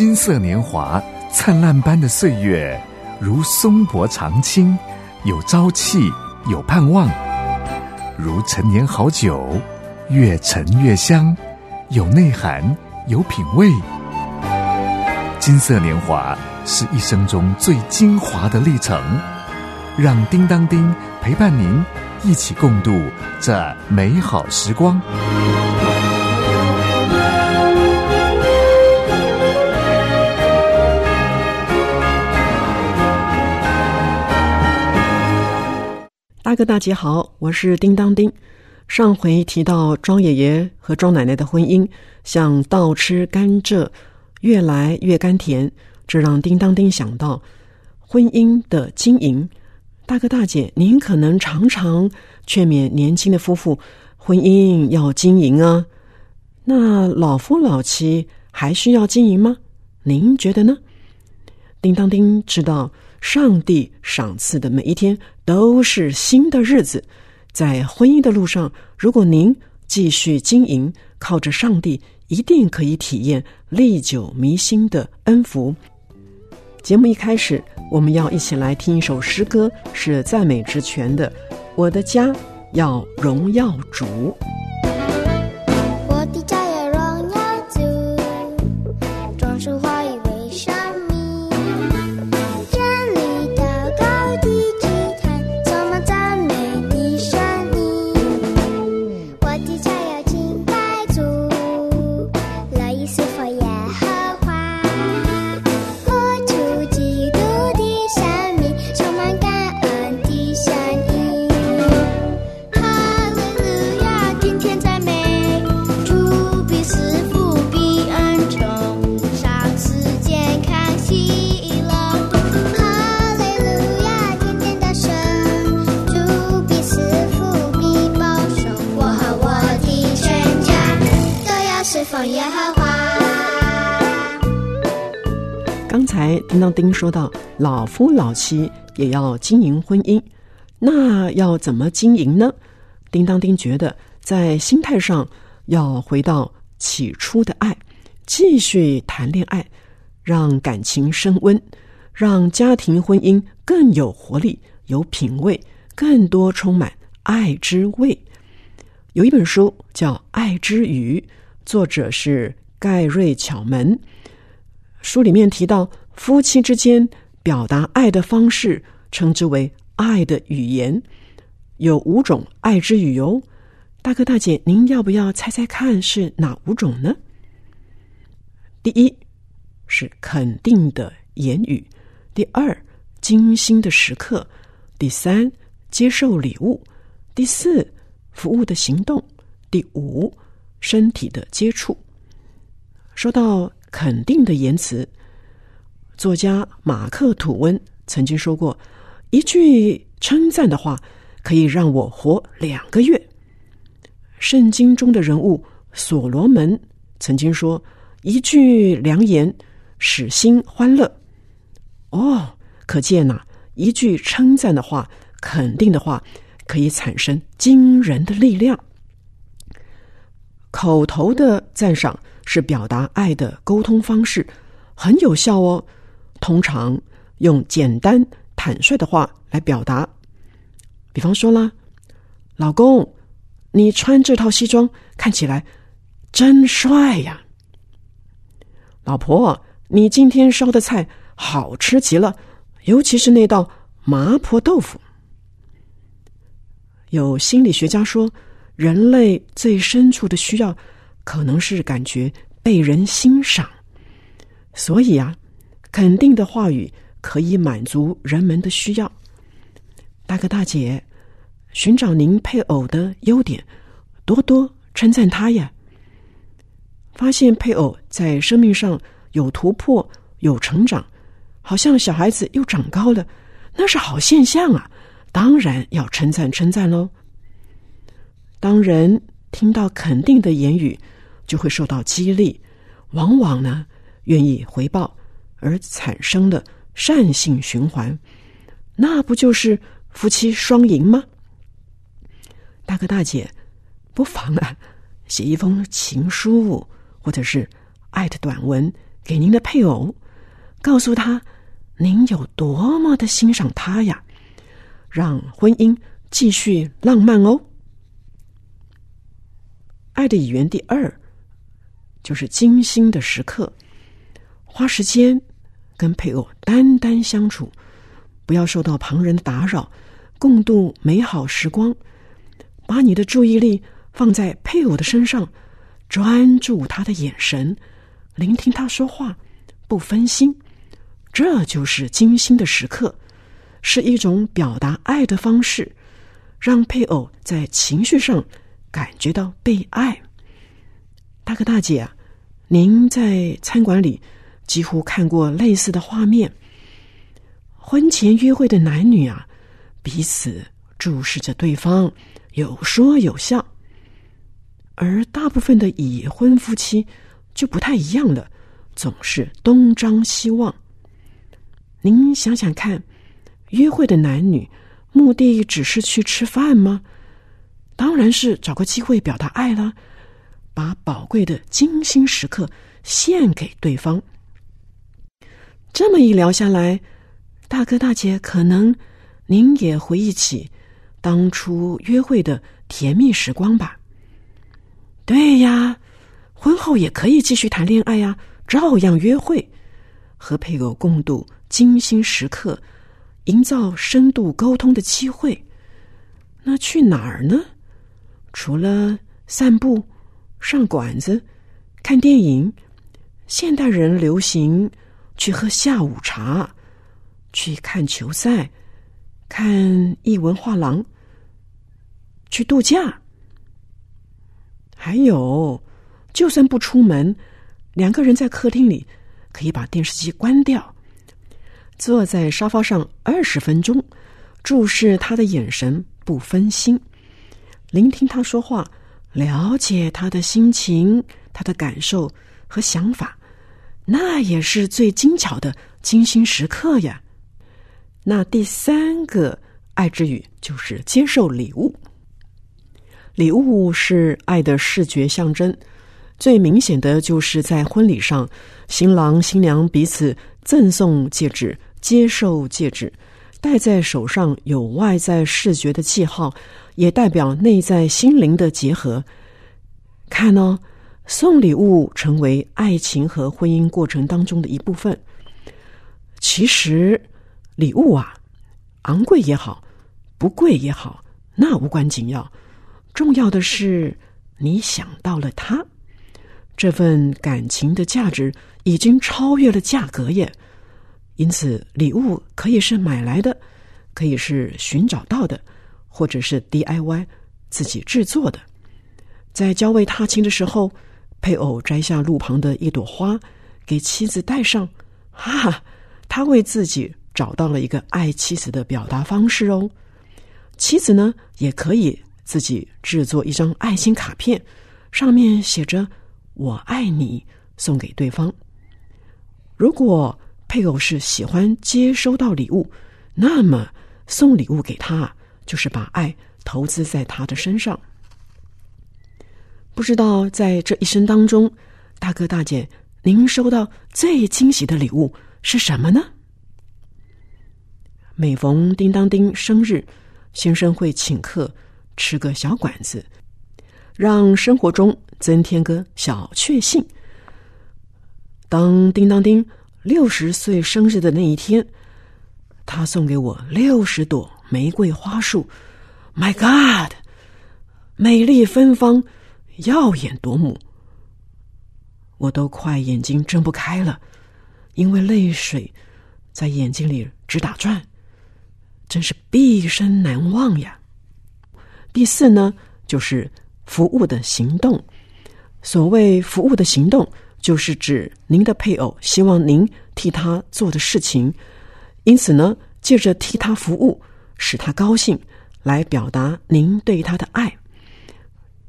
金色年华，灿烂般的岁月，如松柏长青，有朝气，有盼望；如陈年好酒，越陈越香，有内涵，有品味。金色年华是一生中最精华的历程，让叮当叮陪伴您一起共度这美好时光。大哥大姐好，我是叮当叮。上回提到庄爷爷和庄奶奶的婚姻，像倒吃甘蔗，越来越甘甜，这让叮当叮想到婚姻的经营。大哥大姐，您可能常常劝勉年轻的夫妇，婚姻要经营啊。那老夫老妻还需要经营吗？您觉得呢？叮当叮知道。上帝赏赐的每一天都是新的日子，在婚姻的路上，如果您继续经营，靠着上帝，一定可以体验历久弥新的恩福。节目一开始，我们要一起来听一首诗歌，是赞美之泉的《我的家要荣耀主》。颂耶和华刚才叮当丁说到，老夫老妻也要经营婚姻，那要怎么经营呢？叮当丁觉得，在心态上要回到起初的爱，继续谈恋爱，让感情升温，让家庭婚姻更有活力、有品味，更多充满爱之味。有一本书叫《爱之语》，作者是盖瑞·巧门。书里面提到，夫妻之间表达爱的方式称之为爱的语言，有五种爱之语哟。大哥大姐，您要不要猜猜看是哪五种呢？第一是肯定的言语，第二精心的时刻，第三接受礼物，第四服务的行动，第五身体的接触。说到。肯定的言辞。作家马克·吐温曾经说过：“一句称赞的话可以让我活两个月。”圣经中的人物所罗门曾经说：“一句良言使心欢乐。”哦，可见呐，一句称赞的话、肯定的话，可以产生惊人的力量。口头的赞赏。是表达爱的沟通方式，很有效哦。通常用简单坦率的话来表达，比方说啦：“老公，你穿这套西装看起来真帅呀！”“老婆，你今天烧的菜好吃极了，尤其是那道麻婆豆腐。”有心理学家说，人类最深处的需要。可能是感觉被人欣赏，所以啊，肯定的话语可以满足人们的需要。大哥大姐，寻找您配偶的优点，多多称赞他呀。发现配偶在生命上有突破、有成长，好像小孩子又长高了，那是好现象啊！当然要称赞称赞喽。当人。听到肯定的言语，就会受到激励，往往呢愿意回报，而产生了善性循环，那不就是夫妻双赢吗？大哥大姐，不妨啊写一封情书，或者是爱的短文给您的配偶，告诉他您有多么的欣赏他呀，让婚姻继续浪漫哦。爱的语言第二就是精心的时刻，花时间跟配偶单单相处，不要受到旁人的打扰，共度美好时光。把你的注意力放在配偶的身上，专注他的眼神，聆听他说话，不分心。这就是精心的时刻，是一种表达爱的方式，让配偶在情绪上感觉到被爱。大哥大姐啊，您在餐馆里几乎看过类似的画面：婚前约会的男女啊，彼此注视着对方。有说有笑，而大部分的已婚夫妻就不太一样了，总是东张西望。您想想看，约会的男女目的只是去吃饭吗？当然是找个机会表达爱了，把宝贵的精心时刻献给对方。这么一聊下来，大哥大姐，可能您也回忆起。当初约会的甜蜜时光吧。对呀，婚后也可以继续谈恋爱呀，照样约会，和配偶共度精心时刻，营造深度沟通的机会。那去哪儿呢？除了散步、上馆子、看电影，现代人流行去喝下午茶，去看球赛。看艺文画廊，去度假，还有，就算不出门，两个人在客厅里可以把电视机关掉，坐在沙发上二十分钟，注视他的眼神，不分心，聆听他说话，了解他的心情、他的感受和想法，那也是最精巧的精心时刻呀。那第三个爱之语就是接受礼物。礼物是爱的视觉象征，最明显的就是在婚礼上，新郎新娘彼此赠送戒指，接受戒指，戴在手上有外在视觉的记号，也代表内在心灵的结合。看哦，送礼物成为爱情和婚姻过程当中的一部分。其实。礼物啊，昂贵也好，不贵也好，那无关紧要。重要的是你想到了他，这份感情的价值已经超越了价格耶。因此，礼物可以是买来的，可以是寻找到的，或者是 DIY 自己制作的。在郊外踏青的时候，配偶摘下路旁的一朵花，给妻子戴上，哈哈，他为自己。找到了一个爱妻子的表达方式哦，妻子呢也可以自己制作一张爱心卡片，上面写着“我爱你”，送给对方。如果配偶是喜欢接收到礼物，那么送礼物给他就是把爱投资在他的身上。不知道在这一生当中，大哥大姐，您收到最惊喜的礼物是什么呢？每逢叮当叮生日，先生会请客吃个小馆子，让生活中增添个小确幸。当叮当叮六十岁生日的那一天，他送给我六十朵玫瑰花束。My God，美丽芬芳，耀眼夺目，我都快眼睛睁不开了，因为泪水在眼睛里直打转。真是毕生难忘呀！第四呢，就是服务的行动。所谓服务的行动，就是指您的配偶希望您替他做的事情，因此呢，借着替他服务，使他高兴，来表达您对他的爱。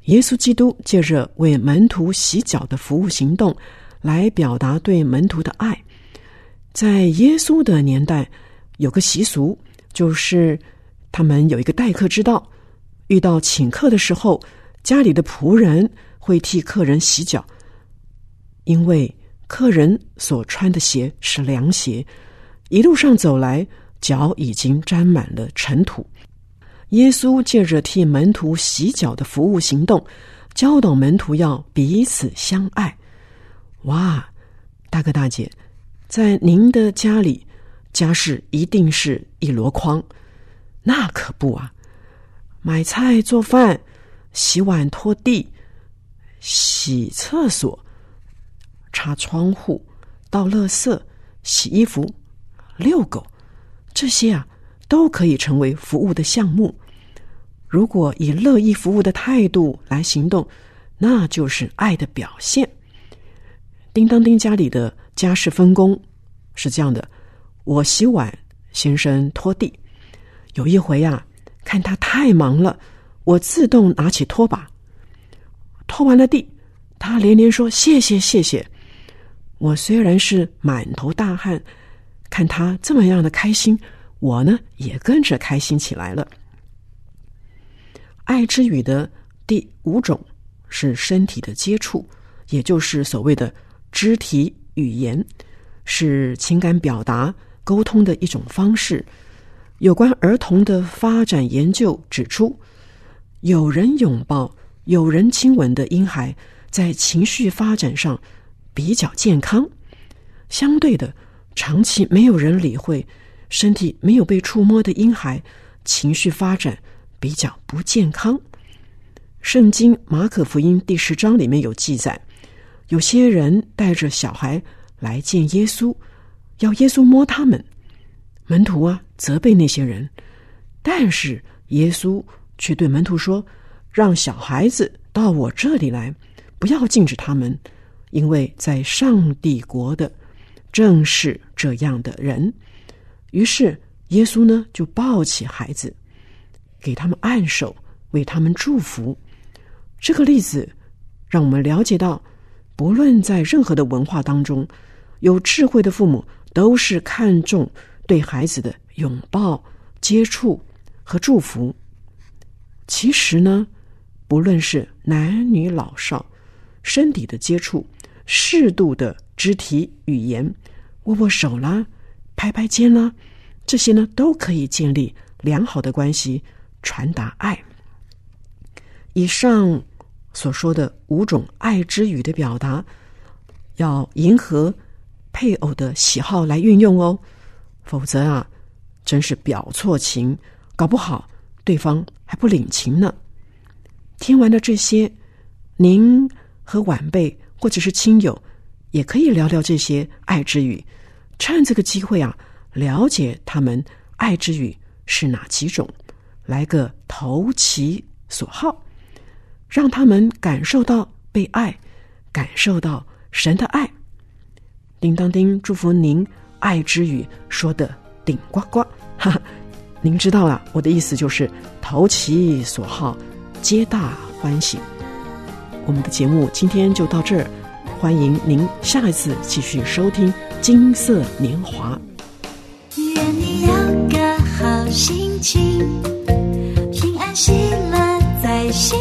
耶稣基督借着为门徒洗脚的服务行动，来表达对门徒的爱。在耶稣的年代，有个习俗。就是他们有一个待客之道，遇到请客的时候，家里的仆人会替客人洗脚，因为客人所穿的鞋是凉鞋，一路上走来，脚已经沾满了尘土。耶稣借着替门徒洗脚的服务行动，教导门徒要彼此相爱。哇，大哥大姐，在您的家里，家事一定是一箩筐？那可不啊！买菜、做饭、洗碗、拖地、洗厕所、擦窗户、倒垃圾、洗衣服、遛狗，这些啊，都可以成为服务的项目。如果以乐意服务的态度来行动，那就是爱的表现。叮当叮家里的家事分工是这样的：我洗碗，先生拖地。有一回呀，看他太忙了，我自动拿起拖把，拖完了地，他连连说谢谢谢谢。我虽然是满头大汗，看他这么样的开心，我呢也跟着开心起来了。爱之语的第五种是身体的接触，也就是所谓的肢体语言，是情感表达、沟通的一种方式。有关儿童的发展研究指出，有人拥抱、有人亲吻的婴孩，在情绪发展上比较健康。相对的，长期没有人理会、身体没有被触摸的婴孩，情绪发展。比较不健康。圣经马可福音第十章里面有记载，有些人带着小孩来见耶稣，要耶稣摸他们。门徒啊，责备那些人，但是耶稣却对门徒说：“让小孩子到我这里来，不要禁止他们，因为在上帝国的正是这样的人。”于是耶稣呢，就抱起孩子。给他们按手，为他们祝福。这个例子让我们了解到，不论在任何的文化当中，有智慧的父母都是看重对孩子的拥抱、接触和祝福。其实呢，不论是男女老少，身体的接触、适度的肢体语言、握握手啦、拍拍肩啦，这些呢，都可以建立良好的关系。传达爱。以上所说的五种爱之语的表达，要迎合配偶的喜好来运用哦，否则啊，真是表错情，搞不好对方还不领情呢。听完了这些，您和晚辈或者是亲友也可以聊聊这些爱之语，趁这个机会啊，了解他们爱之语是哪几种。来个投其所好，让他们感受到被爱，感受到神的爱。叮当叮，祝福您爱之语说的顶呱呱，哈哈！您知道了，我的意思就是投其所好，皆大欢喜。我们的节目今天就到这儿，欢迎您下一次继续收听《金色年华》。愿你有个好心情。平安喜乐在心